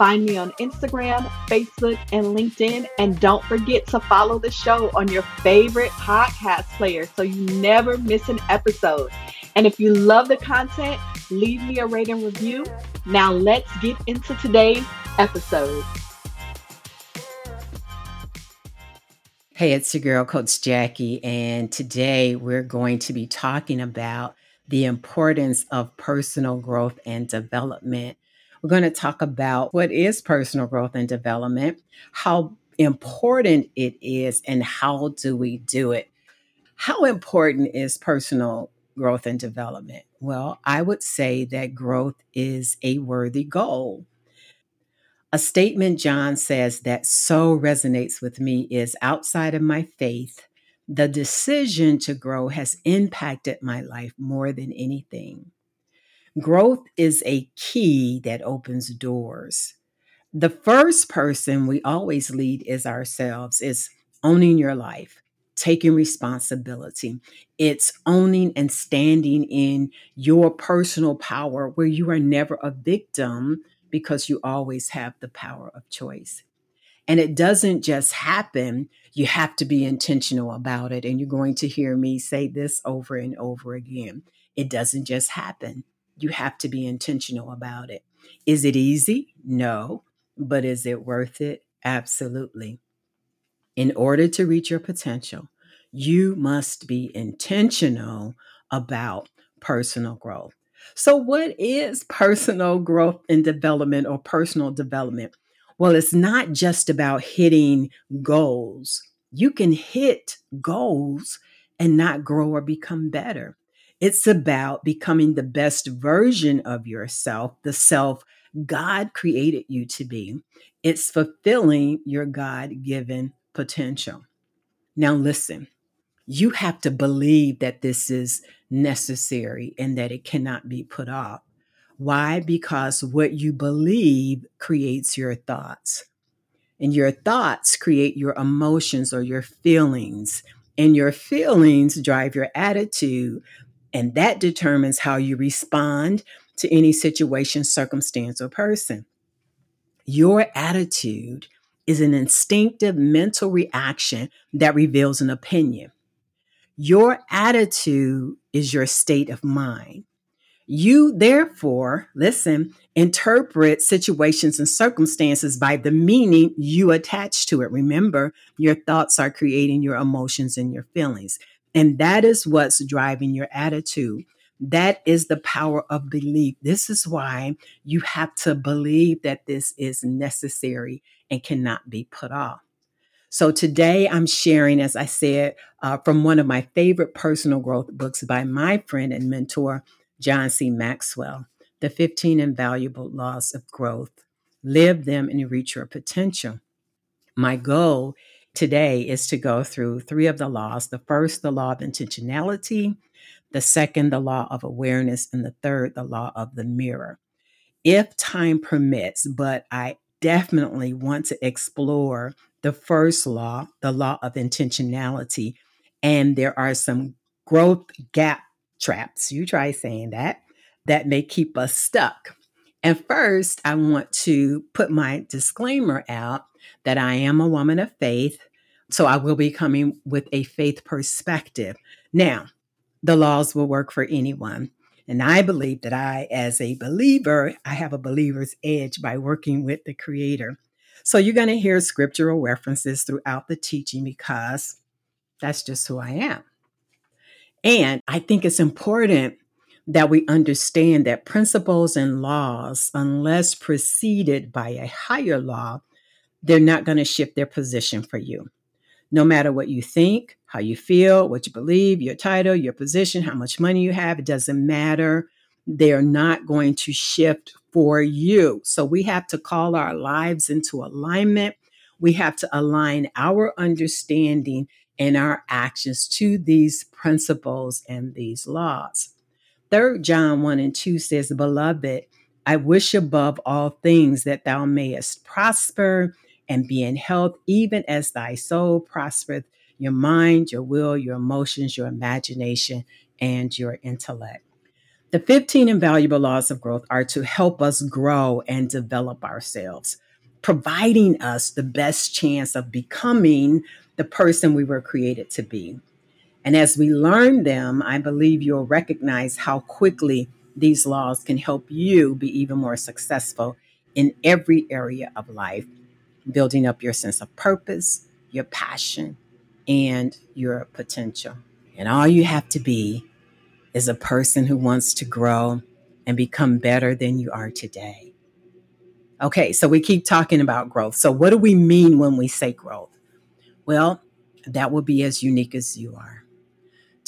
Find me on Instagram, Facebook, and LinkedIn. And don't forget to follow the show on your favorite podcast player so you never miss an episode. And if you love the content, leave me a rating review. Now let's get into today's episode. Hey, it's your girl, Coach Jacqui, and today we're going to be talking about the importance of personal growth and development we're going to talk about what is personal growth and development, how important it is, and how do we do it. How important is personal growth and development? Well, I would say that growth is a worthy goal. A statement John says that so resonates with me is outside of my faith, the decision to grow has impacted my life more than anything. Growth is a key that opens doors. The first person we always lead is ourselves, is owning your life, taking responsibility. It's owning and standing in your personal power where you are never a victim because you always have the power of choice. And it doesn't just happen. You have to be intentional about it. And you're going to hear me say this over and over again. It doesn't just happen you have to be intentional about it. Is it easy? No. But is it worth it? Absolutely. In order to reach your potential, you must be intentional about personal growth. So, what is personal growth and development or personal development? Well, it's not just about hitting goals. You can hit goals and not grow or become better. It's about becoming the best version of yourself, the self God created you to be. It's fulfilling your God given potential. Now, listen, you have to believe that this is necessary and that it cannot be put off. Why? Because what you believe creates your thoughts. And your thoughts create your emotions or your feelings. And your feelings drive your attitude. And that determines how you respond to any situation, circumstance, or person. Your attitude is an instinctive mental reaction that reveals an opinion. Your attitude is your state of mind. You, therefore, listen, interpret situations and circumstances by the meaning you attach to it. Remember, your thoughts are creating your emotions and your feelings. And that is what's driving your attitude. That is the power of belief. This is why you have to believe that this is necessary and cannot be put off. So today I'm sharing, as I said, uh, from one of my favorite personal growth books by my friend and mentor, John C. Maxwell, The 15 Invaluable Laws of Growth. Live them and reach your potential. My goal today is to go through three of the laws. The first, the law of intentionality, the second, the law of awareness, and the third, the law of the mirror. If time permits, but I definitely want to explore the first law, the law of intentionality. And there are some growth gap traps, you try saying that, that may keep us stuck. And first, I want to put my disclaimer out that I am a woman of faith. So I will be coming with a faith perspective. Now, the laws will work for anyone. And I believe that I, as a believer, I have a believer's edge by working with the Creator. So you're going to hear scriptural references throughout the teaching because that's just who I am. And I think it's important that we understand that principles and laws, unless preceded by a higher law, they're not going to shift their position for you. No matter what you think, how you feel, what you believe, your title, your position, how much money you have, it doesn't matter. They're not going to shift for you. So we have to call our lives into alignment. We have to align our understanding and our actions to these principles and these laws. Third John 1 and 2 says, Beloved, I wish above all things that thou mayest prosper and be in health, even as thy soul prospereth, your mind, your will, your emotions, your imagination, and your intellect. The 15 invaluable laws of growth are to help us grow and develop ourselves, providing us the best chance of becoming the person we were created to be. And as we learn them, I believe you'll recognize how quickly these laws can help you be even more successful in every area of life, building up your sense of purpose, your passion, and your potential. And all you have to be is a person who wants to grow and become better than you are today. Okay, so we keep talking about growth. So, what do we mean when we say growth? Well, that will be as unique as you are.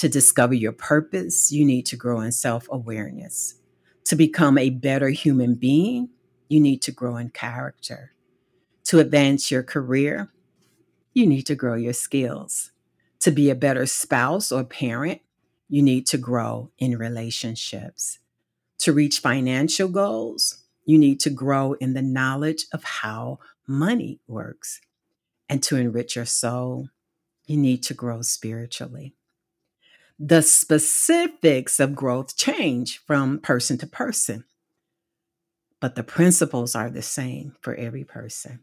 To discover your purpose, you need to grow in self awareness. To become a better human being, you need to grow in character. To advance your career, you need to grow your skills. To be a better spouse or parent, you need to grow in relationships. To reach financial goals, you need to grow in the knowledge of how money works. And to enrich your soul, you need to grow spiritually. The specifics of growth change from person to person, but the principles are the same for every person.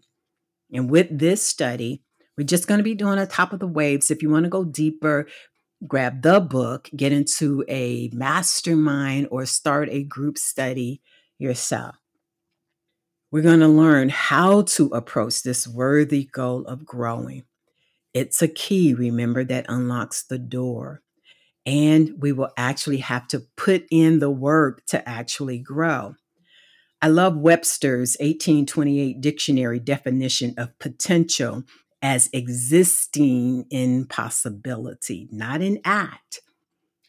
And with this study, we're just going to be doing a top of the waves. If you want to go deeper, grab the book, get into a mastermind, or start a group study yourself. We're going to learn how to approach this worthy goal of growing. It's a key, remember, that unlocks the door. And we will actually have to put in the work to actually grow. I love Webster's 1828 dictionary definition of potential as existing in possibility, not in act.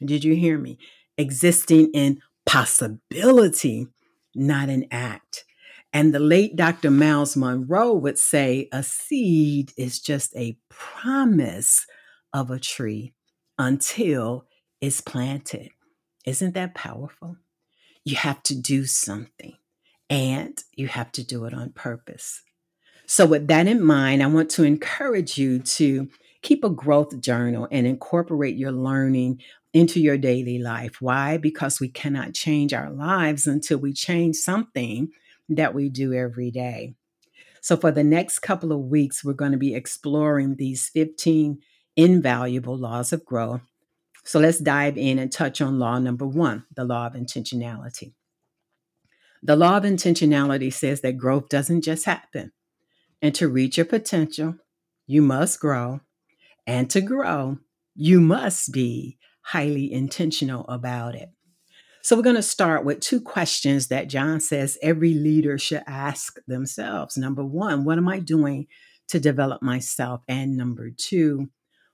Did you hear me? Existing in possibility, not in act. And the late Dr. Miles Munroe would say a seed is just a promise of a tree until it's planted. Isn't that powerful? You have to do something and you have to do it on purpose. So, with that in mind, I want to encourage you to keep a growth journal and incorporate your learning into your daily life. Why? Because we cannot change our lives until we change something that we do every day. So, for the next couple of weeks, we're going to be exploring these 15 invaluable laws of growth. So, let's dive in and touch on law number one the law of intentionality. The law of intentionality says that growth doesn't just happen, and to reach your potential, you must grow. And to grow, you must be highly intentional about it. So, we're going to start with two questions that John says every leader should ask themselves. Number one, what am I doing to develop myself? And number two,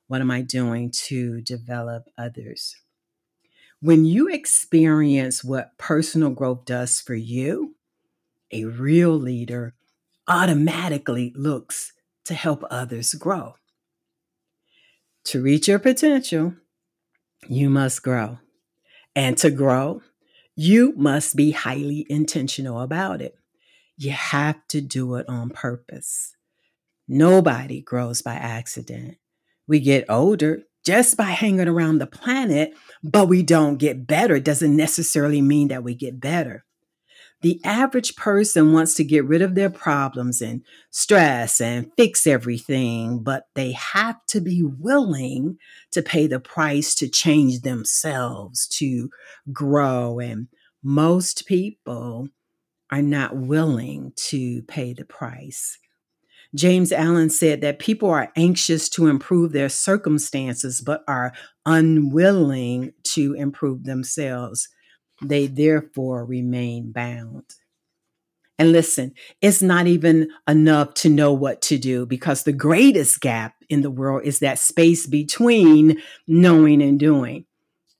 what am I doing to develop others? When you experience what personal growth does for you, a real leader automatically looks to help others grow. To reach your potential, you must grow. And to grow, you must be highly intentional about it. You have to do it on purpose. Nobody grows by accident. We get older just by hanging around the planet, but we don't get better. Doesn't necessarily mean that we get better. The average person wants to get rid of their problems and stress and fix everything, but they have to be willing to pay the price to change themselves, to grow. And most people are not willing to pay the price. James Allen said that people are anxious to improve their circumstances, but are unwilling to improve themselves. They therefore remain bound. And listen, it's not even enough to know what to do because the greatest gap in the world is that space between knowing and doing.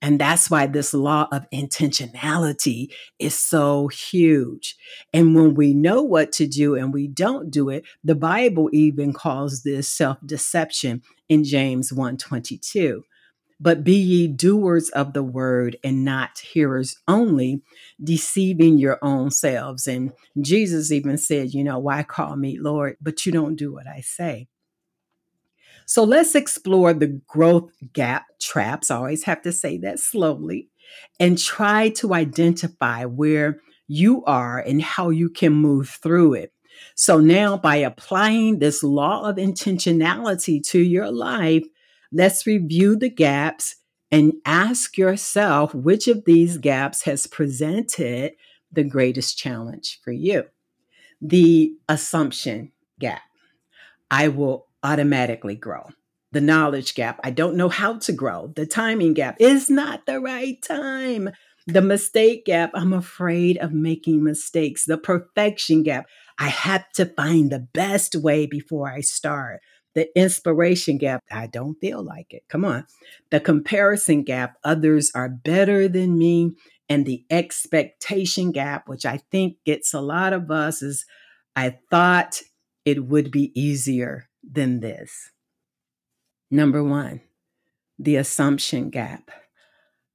And that's why this law of intentionality is so huge. And when we know what to do and we don't do it, the Bible even calls this self-deception in James 1:22. But be ye doers of the word and not hearers only, deceiving your own selves. And Jesus even said, you know, why call me Lord, but you don't do what I say. So let's explore the growth gap traps. I always have to say that slowly and try to identify where you are and how you can move through it. So now, by applying this law of intentionality to your life, let's review the gaps and ask yourself which of these gaps has presented the greatest challenge for you. The assumption gap. I will automatically grow. The knowledge gap, I don't know how to grow. The timing gap is not the right time. The mistake gap, I'm afraid of making mistakes. The perfection gap, I have to find the best way before I start. The inspiration gap, I don't feel like it. Come on. The comparison gap, others are better than me. And the expectation gap, which I think gets a lot of us, is I thought it would be easier than this. Number one, the assumption gap.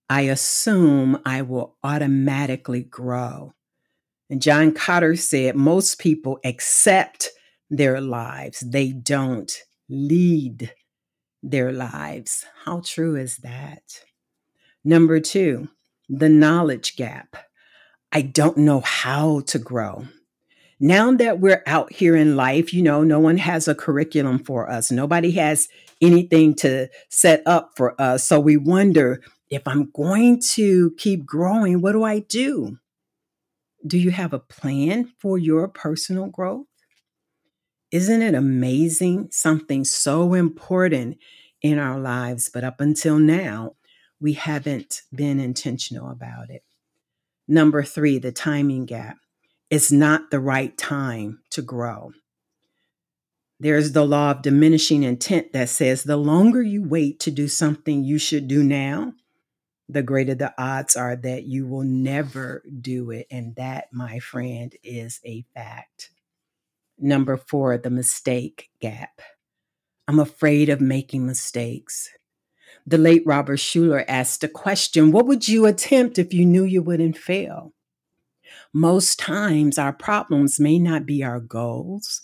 I assume I will automatically grow. And John Cotter said most people accept their lives, they don't lead their lives. How true is that? Number two, the knowledge gap. I don't know how to grow now that we're out here in life, you know, no one has a curriculum for us. Nobody has anything to set up for us. So we wonder if I'm going to keep growing, what do I do? Do you have a plan for your personal growth? Isn't it amazing? Something so important in our lives, but up until now, we haven't been intentional about it. Number three, the timing gap it's not the right time to grow. There's the law of diminishing intent that says the longer you wait to do something you should do now, the greater the odds are that you will never do it. And that, my friend, is a fact. Number four, the mistake gap. I'm afraid of making mistakes. The late Robert Schuller asked a question What would you attempt if you knew you wouldn't fail? Most times our problems may not be our goals,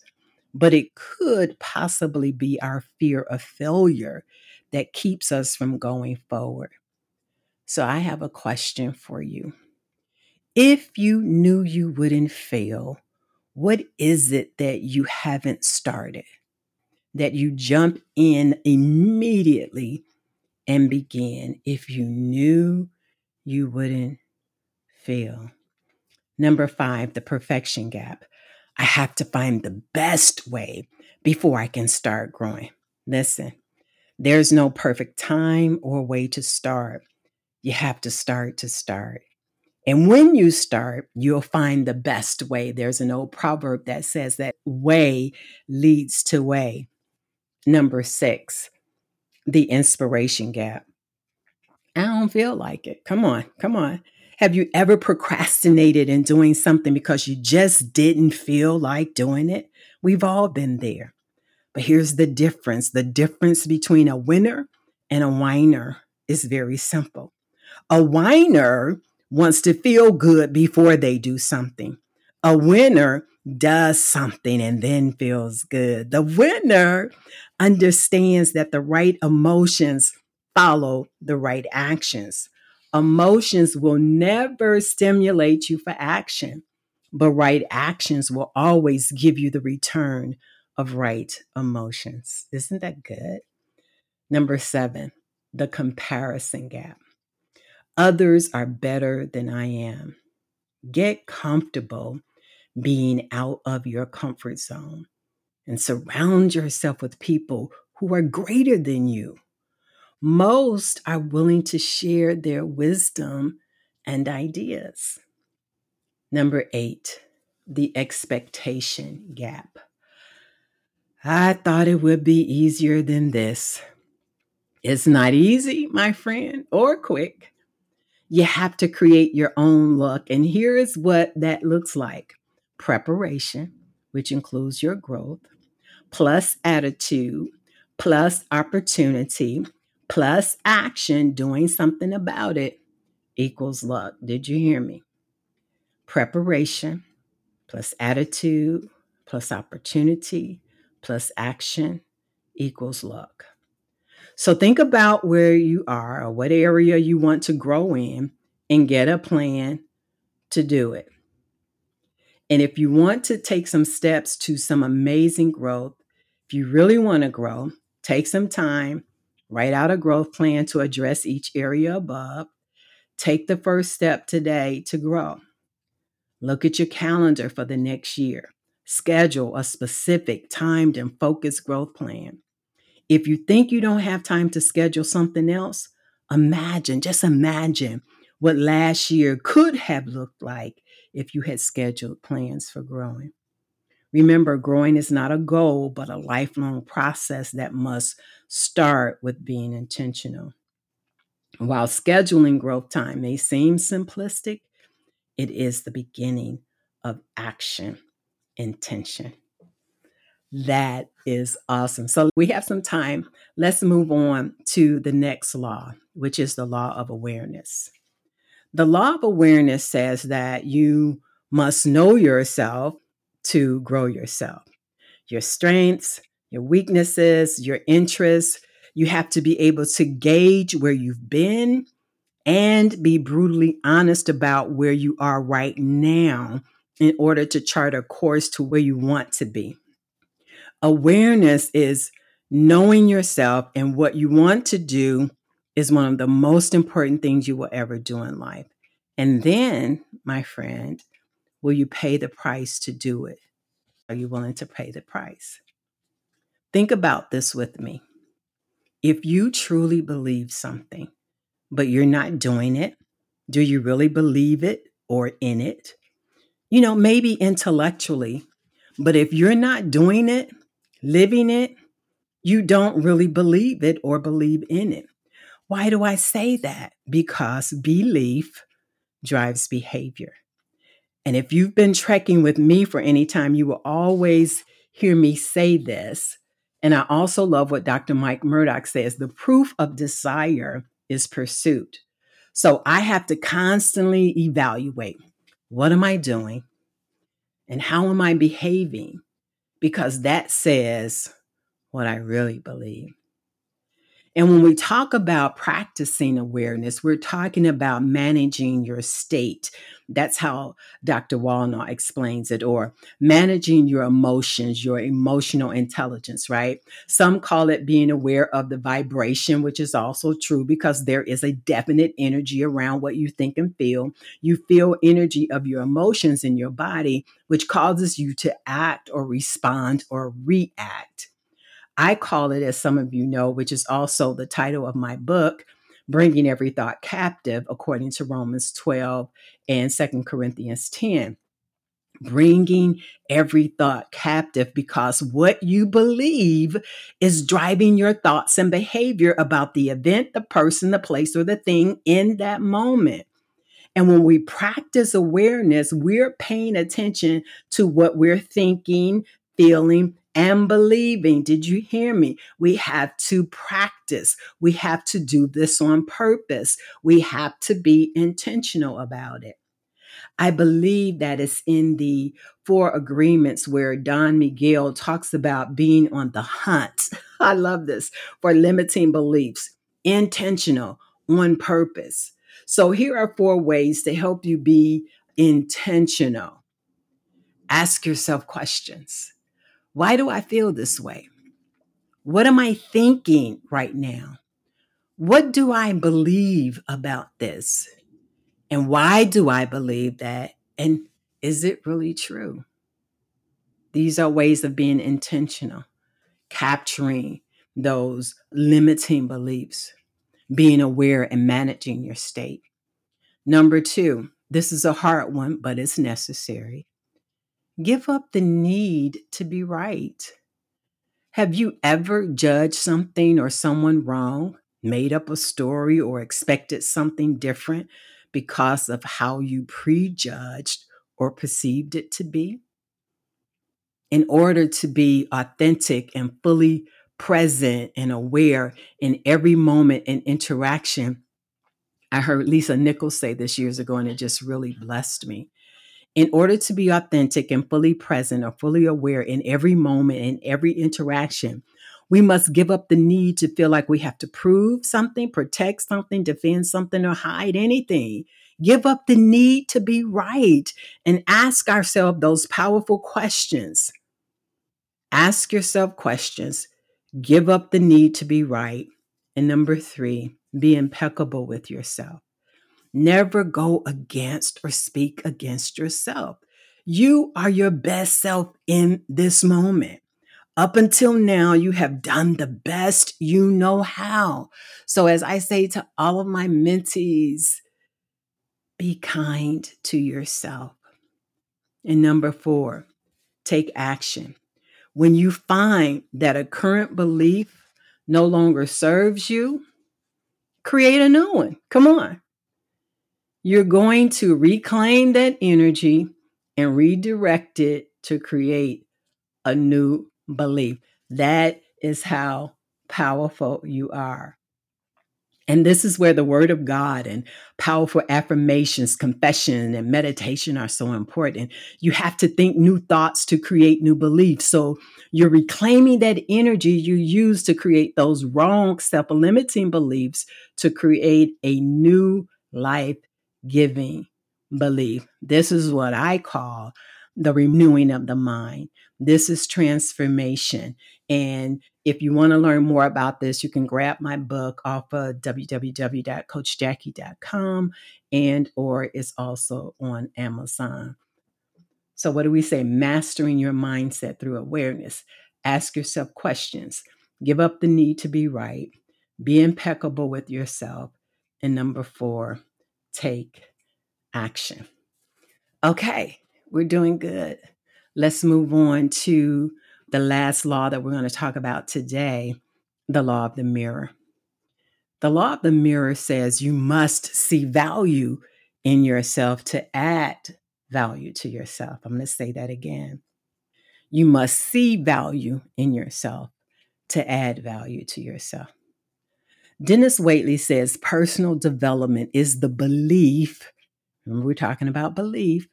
but it could possibly be our fear of failure that keeps us from going forward. So I have a question for you. If you knew you wouldn't fail, what is it that you haven't started? That you jump in immediately and begin if you knew you wouldn't fail? Number five, the perfection gap. I have to find the best way before I can start growing. Listen, there's no perfect time or way to start. You have to start to start. And when you start, you'll find the best way. There's an old proverb that says that way leads to way. Number six, the inspiration gap. I don't feel like it. Come on, come on. Have you ever procrastinated in doing something because you just didn't feel like doing it? We've all been there. But here's the difference the difference between a winner and a whiner is very simple. A whiner wants to feel good before they do something. A winner does something and then feels good. The winner understands that the right emotions follow the right actions. Emotions will never stimulate you for action, but right actions will always give you the return of right emotions. Isn't that good? Number seven, the comparison gap. Others are better than I am. Get comfortable being out of your comfort zone and surround yourself with people who are greater than you most are willing to share their wisdom and ideas. Number eight, the expectation gap. I thought it would be easier than this. It's not easy, my friend, or quick. You have to create your own luck, And here is what that looks like preparation, which includes your growth, plus attitude, plus opportunity, plus action, doing something about it equals luck. Did you hear me? Preparation plus attitude plus opportunity plus action equals luck. So think about where you are or what area you want to grow in and get a plan to do it. And if you want to take some steps to some amazing growth, if you really want to grow, take some time, write out a growth plan to address each area above. Take the first step today to grow. Look at your calendar for the next year. Schedule a specific, timed, and focused growth plan. If you think you don't have time to schedule something else, imagine, just imagine what last year could have looked like if you had scheduled plans for growing. Remember, growing is not a goal, but a lifelong process that must start with being intentional. While scheduling growth time may seem simplistic, it is the beginning of action intention. That is awesome. So we have some time. Let's move on to the next law, which is the law of awareness. The law of awareness says that you must know yourself to grow yourself, your strengths, your weaknesses, your interests. You have to be able to gauge where you've been and be brutally honest about where you are right now in order to chart a course to where you want to be. Awareness is knowing yourself and what you want to do is one of the most important things you will ever do in life. And then, my friend, will you pay the price to do it? Are you willing to pay the price? Think about this with me. If you truly believe something, but you're not doing it, do you really believe it or in it? You know, maybe intellectually, but if you're not doing it, living it, you don't really believe it or believe in it. Why do I say that? Because belief drives behavior. And if you've been trekking with me for any time, you will always hear me say this. And I also love what Dr. Mike Murdock says the proof of desire is pursuit. So I have to constantly evaluate what am I doing and how am I behaving? Because that says what I really believe. And when we talk about practicing awareness, we're talking about managing your state. That's how Dr. Wallnau explains it, or managing your emotions, your emotional intelligence, right? Some call it being aware of the vibration, which is also true because there is a definite energy around what you think and feel. You feel energy of your emotions in your body, which causes you to act or respond or react. I call it, as some of you know, which is also the title of my book, Bringing Every Thought Captive, according to Romans 12 and 2 Corinthians 10. Bringing every thought captive because what you believe is driving your thoughts and behavior about the event, the person, the place, or the thing in that moment. And when we practice awareness, we're paying attention to what we're thinking, feeling, and believing. Did you hear me? We have to practice. We have to do this on purpose. We have to be intentional about it. I believe that it's in the four agreements where Don Miguel talks about being on the hunt. I love this for limiting beliefs, intentional, on purpose. So here are four ways to help you be intentional. Ask yourself questions. Why do I feel this way? What am I thinking right now? What do I believe about this? And why do I believe that? And is it really true? These are ways of being intentional, capturing those limiting beliefs, being aware and managing your state. Number two, this is a hard one, but it's necessary. Give up the need to be right. Have you ever judged something or someone wrong, made up a story, or expected something different because of how you prejudged or perceived it to be? In order to be authentic and fully present and aware in every moment and interaction, I heard Lisa Nichols say this years ago, and it just really blessed me. In order to be authentic and fully present or fully aware in every moment and every interaction, we must give up the need to feel like we have to prove something, protect something, defend something, or hide anything. Give up the need to be right and ask ourselves those powerful questions. Ask yourself questions. Give up the need to be right. And number three, be impeccable with yourself. Never go against or speak against yourself. You are your best self in this moment. Up until now, you have done the best you know how. So, as I say to all of my mentees, be kind to yourself. And number four, take action. When you find that a current belief no longer serves you, create a new one. Come on. You're going to reclaim that energy and redirect it to create a new belief. That is how powerful you are. And this is where the word of God and powerful affirmations, confession, and meditation are so important. You have to think new thoughts to create new beliefs. So you're reclaiming that energy you use to create those wrong self limiting beliefs to create a new life giving belief. This is what I call the renewing of the mind. This is transformation. And if you want to learn more about this, you can grab my book off of www.coachjackie.com and or it's also on Amazon. So what do we say? Mastering your mindset through awareness. Ask yourself questions. Give up the need to be right. Be impeccable with yourself. And number 4, take action. Okay, we're doing good. Let's move on to the last law that we're going to talk about today the law of the mirror. The law of the mirror says you must see value in yourself to add value to yourself. I'm going to say that again. You must see value in yourself to add value to yourself. Denis Waitley says personal development is the belief, remember we're talking about belief,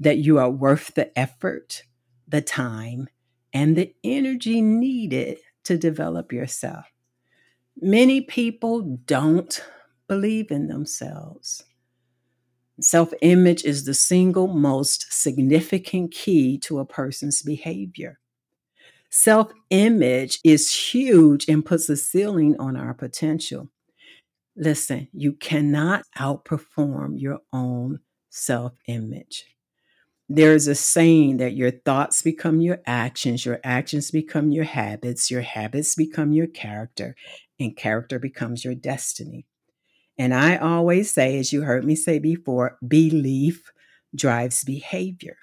that you are worth the effort, the time, and the energy needed to develop yourself. Many people don't believe in themselves. Self image is the single most significant key to a person's behavior. Self image is huge and puts a ceiling on our potential. Listen, you cannot outperform your own self image. There's a saying that your thoughts become your actions, your actions become your habits, your habits become your character, and character becomes your destiny. And I always say, as you heard me say before, belief drives behavior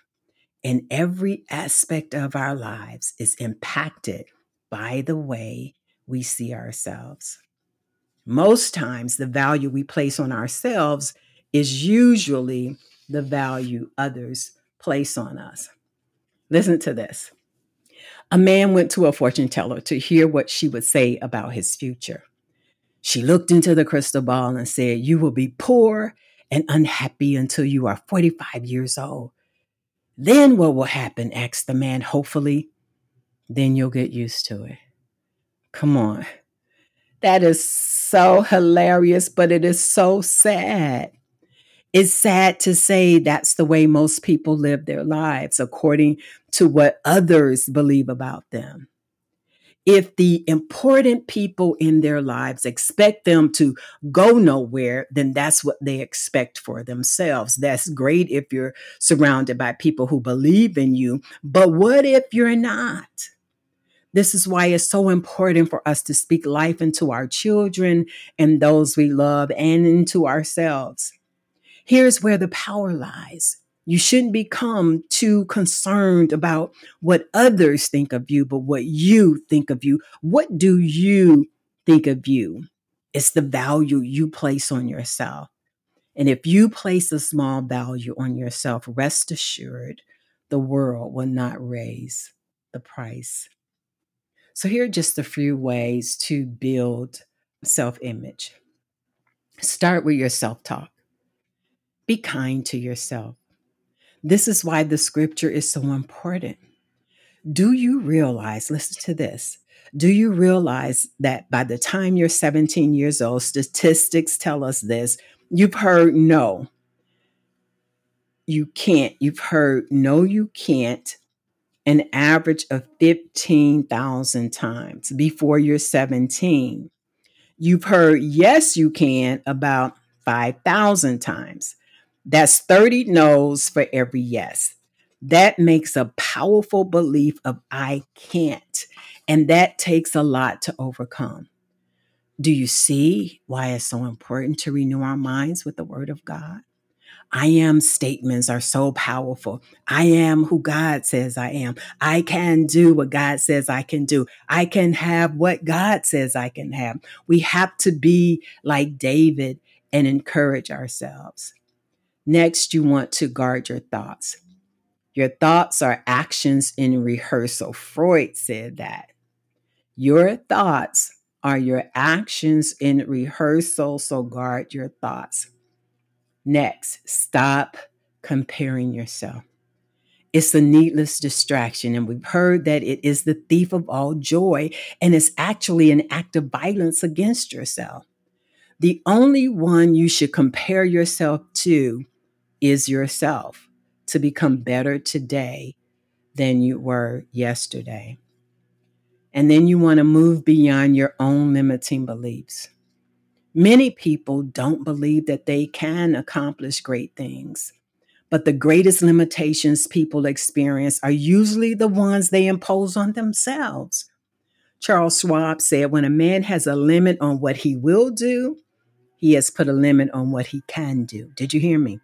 and every aspect of our lives is impacted by the way we see ourselves. Most times, the value we place on ourselves is usually the value others place on us. Listen to this. A man went to a fortune teller to hear what she would say about his future. She looked into the crystal ball and said, You will be poor and unhappy until you are 45 years old. Then what will happen? asked the man hopefully. Then you'll get used to it. Come on. That is so hilarious, but it is so sad. It's sad to say that's the way most people live their lives according to what others believe about them if the important people in their lives expect them to go nowhere, then that's what they expect for themselves. That's great if you're surrounded by people who believe in you. But what if you're not? This is why it's so important for us to speak life into our children and those we love and into ourselves. Here's where the power lies. You shouldn't become too concerned about what others think of you, but what you think of you. What do you think of you? It's the value you place on yourself. And if you place a small value on yourself, rest assured the world will not raise the price. So, here are just a few ways to build self image. Start with your self talk. Be kind to yourself. This is why the scripture is so important. Do you realize, listen to this, do you realize that by the time you're 17 years old, statistics tell us this, you've heard no, you can't. You've heard no, you can't an average of 15,000 times before you're 17. You've heard yes, you can about 5,000 times. That's 30 no's for every yes. That makes a powerful belief of I can't. And that takes a lot to overcome. Do you see why it's so important to renew our minds with the Word of God? I am statements are so powerful. I am who God says I am. I can do what God says I can do. I can have what God says I can have. We have to be like David and encourage ourselves. Next, you want to guard your thoughts. Your thoughts are actions in rehearsal. Freud said that. Your thoughts are your actions in rehearsal, so guard your thoughts. Next, stop comparing yourself. It's a needless distraction, and we've heard that it is the thief of all joy, and it's actually an act of violence against yourself. The only one you should compare yourself to is yourself to become better today than you were yesterday. And then you want to move beyond your own limiting beliefs. Many people don't believe that they can accomplish great things. But the greatest limitations people experience are usually the ones they impose on themselves. Charles Schwab said when a man has a limit on what he will do, he has put a limit on what he can do. Did you hear me?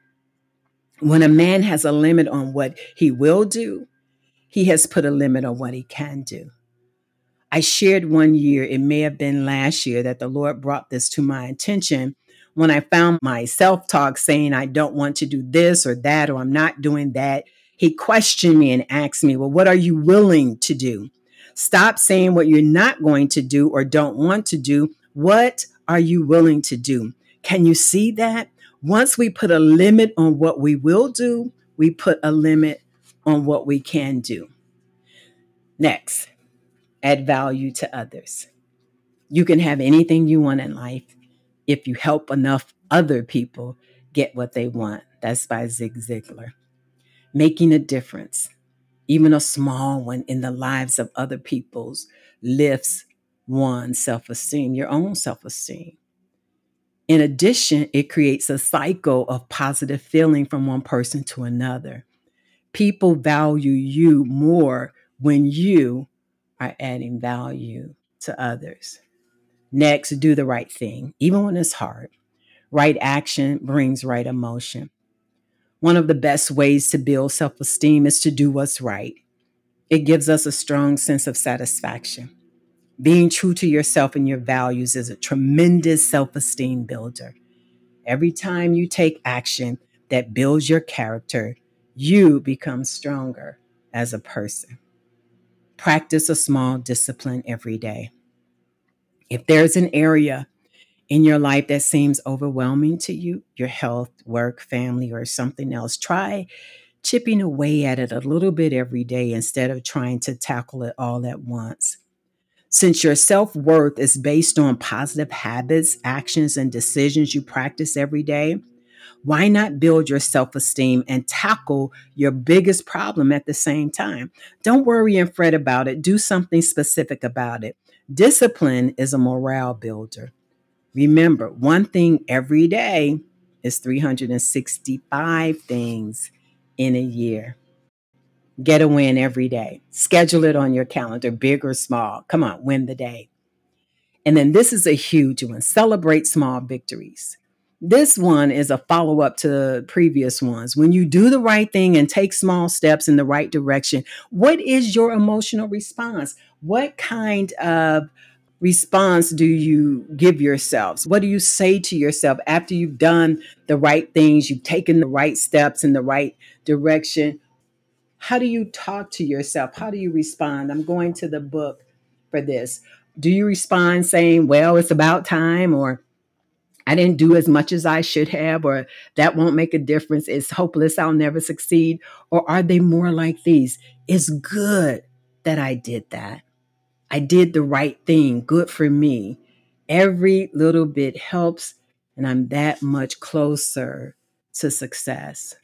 When a man has a limit on what he will do, he has put a limit on what he can do. I shared one year, it may have been last year, that the Lord brought this to my attention when I found my self talk saying, I don't want to do this or that, or I'm not doing that. He questioned me and asked me, Well, what are you willing to do? Stop saying what you're not going to do or don't want to do. What are you willing to do? Can you see that? Once we put a limit on what we will do, we put a limit on what we can do. Next, add value to others. You can have anything you want in life if you help enough other people get what they want. That's by Zig Ziglar. Making a difference, even a small one in the lives of other people's, lifts one's self esteem, your own self esteem. In addition, it creates a cycle of positive feeling from one person to another. People value you more when you are adding value to others. Next, do the right thing, even when it's hard. Right action brings right emotion. One of the best ways to build self esteem is to do what's right. It gives us a strong sense of satisfaction. Being true to yourself and your values is a tremendous self esteem builder. Every time you take action that builds your character, you become stronger as a person. Practice a small discipline every day. If there's an area in your life that seems overwhelming to you, your health, work, family, or something else, try chipping away at it a little bit every day instead of trying to tackle it all at once. Since your self worth is based on positive habits, actions, and decisions you practice every day, why not build your self esteem and tackle your biggest problem at the same time? Don't worry and fret about it. Do something specific about it. Discipline is a morale builder. Remember, one thing every day is 365 things in a year. Get a win every day. Schedule it on your calendar, big or small. Come on, win the day. And then this is a huge one celebrate small victories. This one is a follow up to previous ones. When you do the right thing and take small steps in the right direction, what is your emotional response? What kind of response do you give yourselves? What do you say to yourself after you've done the right things, you've taken the right steps in the right direction? How do you talk to yourself? How do you respond? I'm going to the book for this. Do you respond saying, well, it's about time, or I didn't do as much as I should have, or that won't make a difference. It's hopeless. I'll never succeed. Or are they more like these? It's good that I did that. I did the right thing. Good for me. Every little bit helps, and I'm that much closer to success.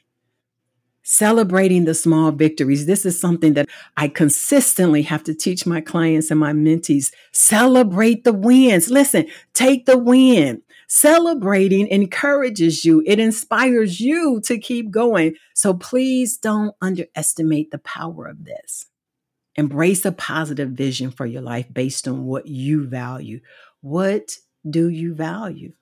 Celebrating the small victories. This is something that I consistently have to teach my clients and my mentees. Celebrate the wins. Listen, take the win. Celebrating encourages you, it inspires you to keep going. So please don't underestimate the power of this. Embrace a positive vision for your life based on what you value. What do you value?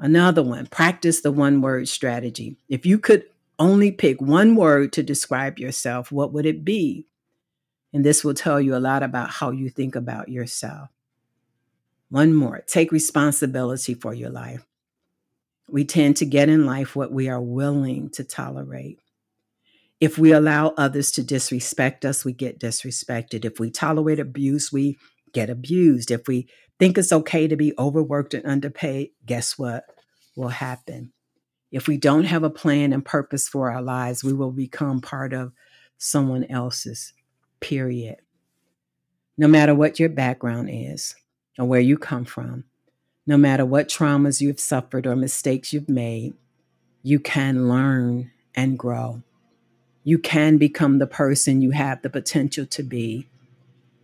Another one, practice the one word strategy. If you could only pick one word to describe yourself, what would it be? And this will tell you a lot about how you think about yourself. One more, take responsibility for your life. We tend to get in life what we are willing to tolerate. If we allow others to disrespect us, we get disrespected. If we tolerate abuse, we get abused. If we think it's okay to be overworked and underpaid, guess what will happen? If we don't have a plan and purpose for our lives, we will become part of someone else's, period. No matter what your background is or where you come from, no matter what traumas you've suffered or mistakes you've made, you can learn and grow you can become the person you have the potential to be.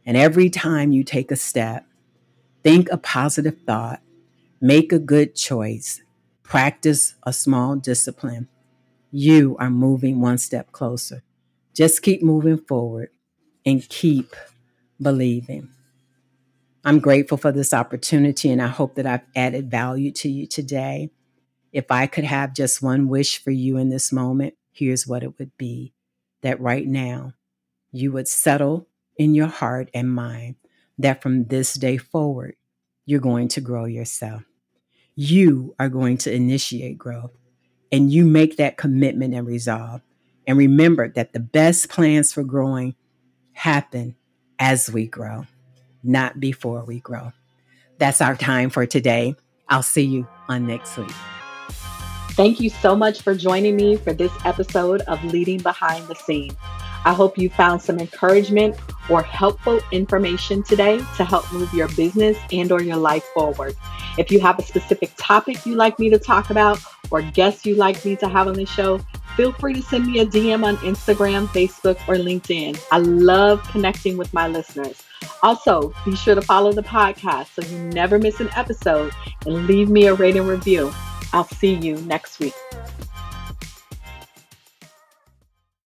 And every time you take a step, think a positive thought, make a good choice, practice a small discipline, you are moving one step closer. Just keep moving forward and keep believing. I'm grateful for this opportunity and I hope that I've added value to you today. If I could have just one wish for you in this moment, here's what it would be that right now you would settle in your heart and mind that from this day forward, you're going to grow yourself. You are going to initiate growth and you make that commitment and resolve. And remember that the best plans for growing happen as we grow, not before we grow. That's our time for today. I'll see you on next week. Thank you so much for joining me for this episode of Leading Behind the Scene. I hope you found some encouragement or helpful information today to help move your business and or your life forward. If you have a specific topic you'd like me to talk about or guests you'd like me to have on the show, feel free to send me a DM on Instagram, Facebook, or LinkedIn. I love connecting with my listeners. Also, be sure to follow the podcast so you never miss an episode and leave me a rating review. I'll see you next week.